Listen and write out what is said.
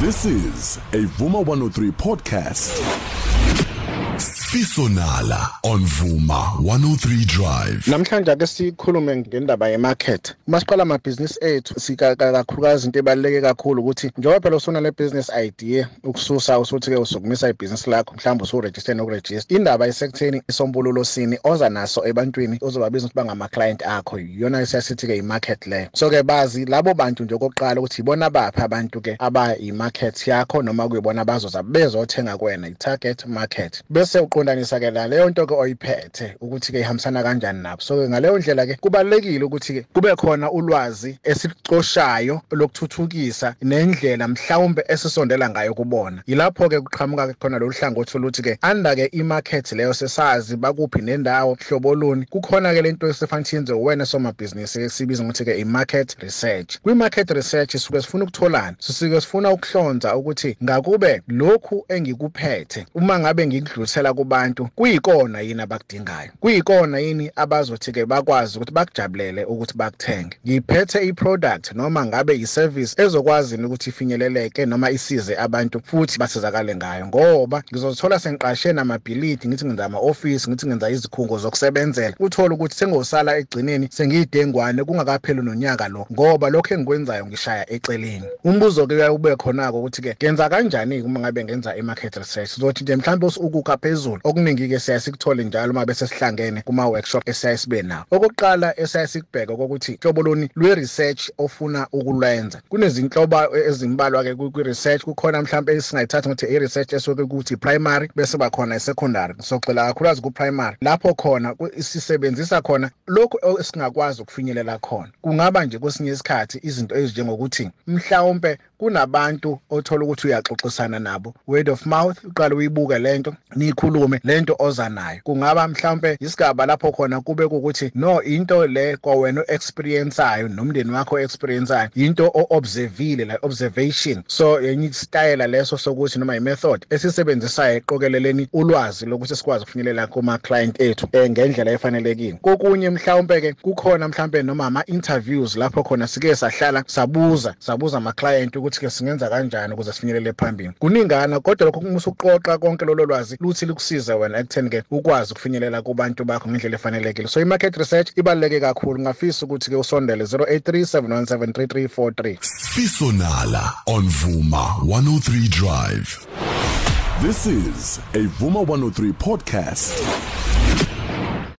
This is a Vuma 103 podcast. Sisonala on Vuma 103 Drive. Namhlanje ake sikhulume ngendaba yemarket. Uma siqala amabhizinisi ethu sika kakhulukazi into ebaluleke kakhulu ukuthi njengoba phela usuna le business idea ukususa usuthi ke usukumisa ibhizinisi lakho mhlawumbe usuregister nokuregister. Indaba isekutheni isombululo sini oza naso ebantwini ozobabiza ukuthi bangama client akho. Iyona esiyasithi ke imarket le. So ke bazi labo bantu nje okokuqala ukuthi ibona baphi abantu ke aba imarket yakho noma kuyibona bazoza bezothenga kuwena i-target market. Bese uqondanisa ke la leyo nto ke oyiphethe ukuthi ke ihambisana kanjani nabo. So ke ngaleyo ndlela ke kubalekile ukuthi ke kube khona ulwazi esicoshayo lokuthuthukisa nendlela mhlawumbe esisondela ngayo kubona. Yilapho ke kuqhamuka khona lo hlangothi oluthi ke under ke imarket leyo sesazi bakuphi nendawo hlobo luni kukhona ke lento esifanele yenze wena somabhizinisi esibiza ukuthi ke i-market research. Kwi-market research suke sifuna ukutholana sisuke sifuna ukuhlonza ukuthi ngakube lokhu engikuphethe uma ngabe ngikudlulisela kubantu kuyikona yini abakudingayo? Kuyikona yini abazothi ke bakwazi ukuthi bakujabulele ukuthi bakuthenge? Ngiphethe iproduct noma ngabe iservice ezokwazi ukuthi ifinyeleleke noma isize abantu futhi basizakale ngayo? Ngoba ngizothola sengiqashe namabhilidi ngithi ngenza ama-office ngithi ngenza izikhungo zokusebenzela. Uthole ukuthi sengosala egcineni sengiyidengwane kungakapheli nonyaka lo ngoba lokho engikwenzayo ngishaya eceleni. Umbuzo ke ube khona-ko ukuthi-ke ngenza kanjani uma ngabe ngenza i-market research? Sizothi nje mhlawumbe ukukha phezulu. Okuningi-ke siyaye sikuthole njalo uma bese sihlangene kuma-workshop esiyaye sibe nawo okokuqala esiyaye sikubheke kokuthi hlobo luni lwe-research ofuna ukulwenza. Kunezinhlobo ezimbalwa-ke kwi-research. Kukhona mhlawumbe esingayithatha ukuthi i-research esuke kuthi primary bese bakhona i-secondary. Sogxila kakhulukazi ku-primary. Lapho khona sisebenzisa khona lokhu esingakwazi ukufinyelela khona. Kungaba nje kwesinye isikhathi izinto ezinjengokuthi mhlawumbe kunabantu othola ukuthi uyaxoxisana nabo. Word of mouth uqale uyibuke lento nikhulume lento oza nayo. Kungaba mhlawumbe isigaba lapho khona kube kukuthi no into le kwawena experienceayo nomndeni wakho experienceayo into o-observile la observation. So yenye isitayela leso sokuthi noma i-method esisebenzisayo eqokeleleni ulwazi lokuthi sikwazi ukufinyelela kuma-client ethu um ngendlela efanelekile. Kokunye mhlawumbe-ke kukhona mhlawumbe noma ama-interviews lapho khona sike sahlala sabuza sabuza ama-client ukuthi-ke singenza kanjani ukuze sifinyelele phambili. Kuningana kodwa lokho kumusa ukuqoqa konke lolo lwazi luthi lukusize wena ekutheni-ke ukwazi ukufinyelela kubantu bakho ngendlela efanelekile so i-market research ibaluleke kakhulu ngafisa ukuthi-ke usondele 083 717 3343 Sisonala on Vuma 103 Drive. This is a Vuma 103 podcast.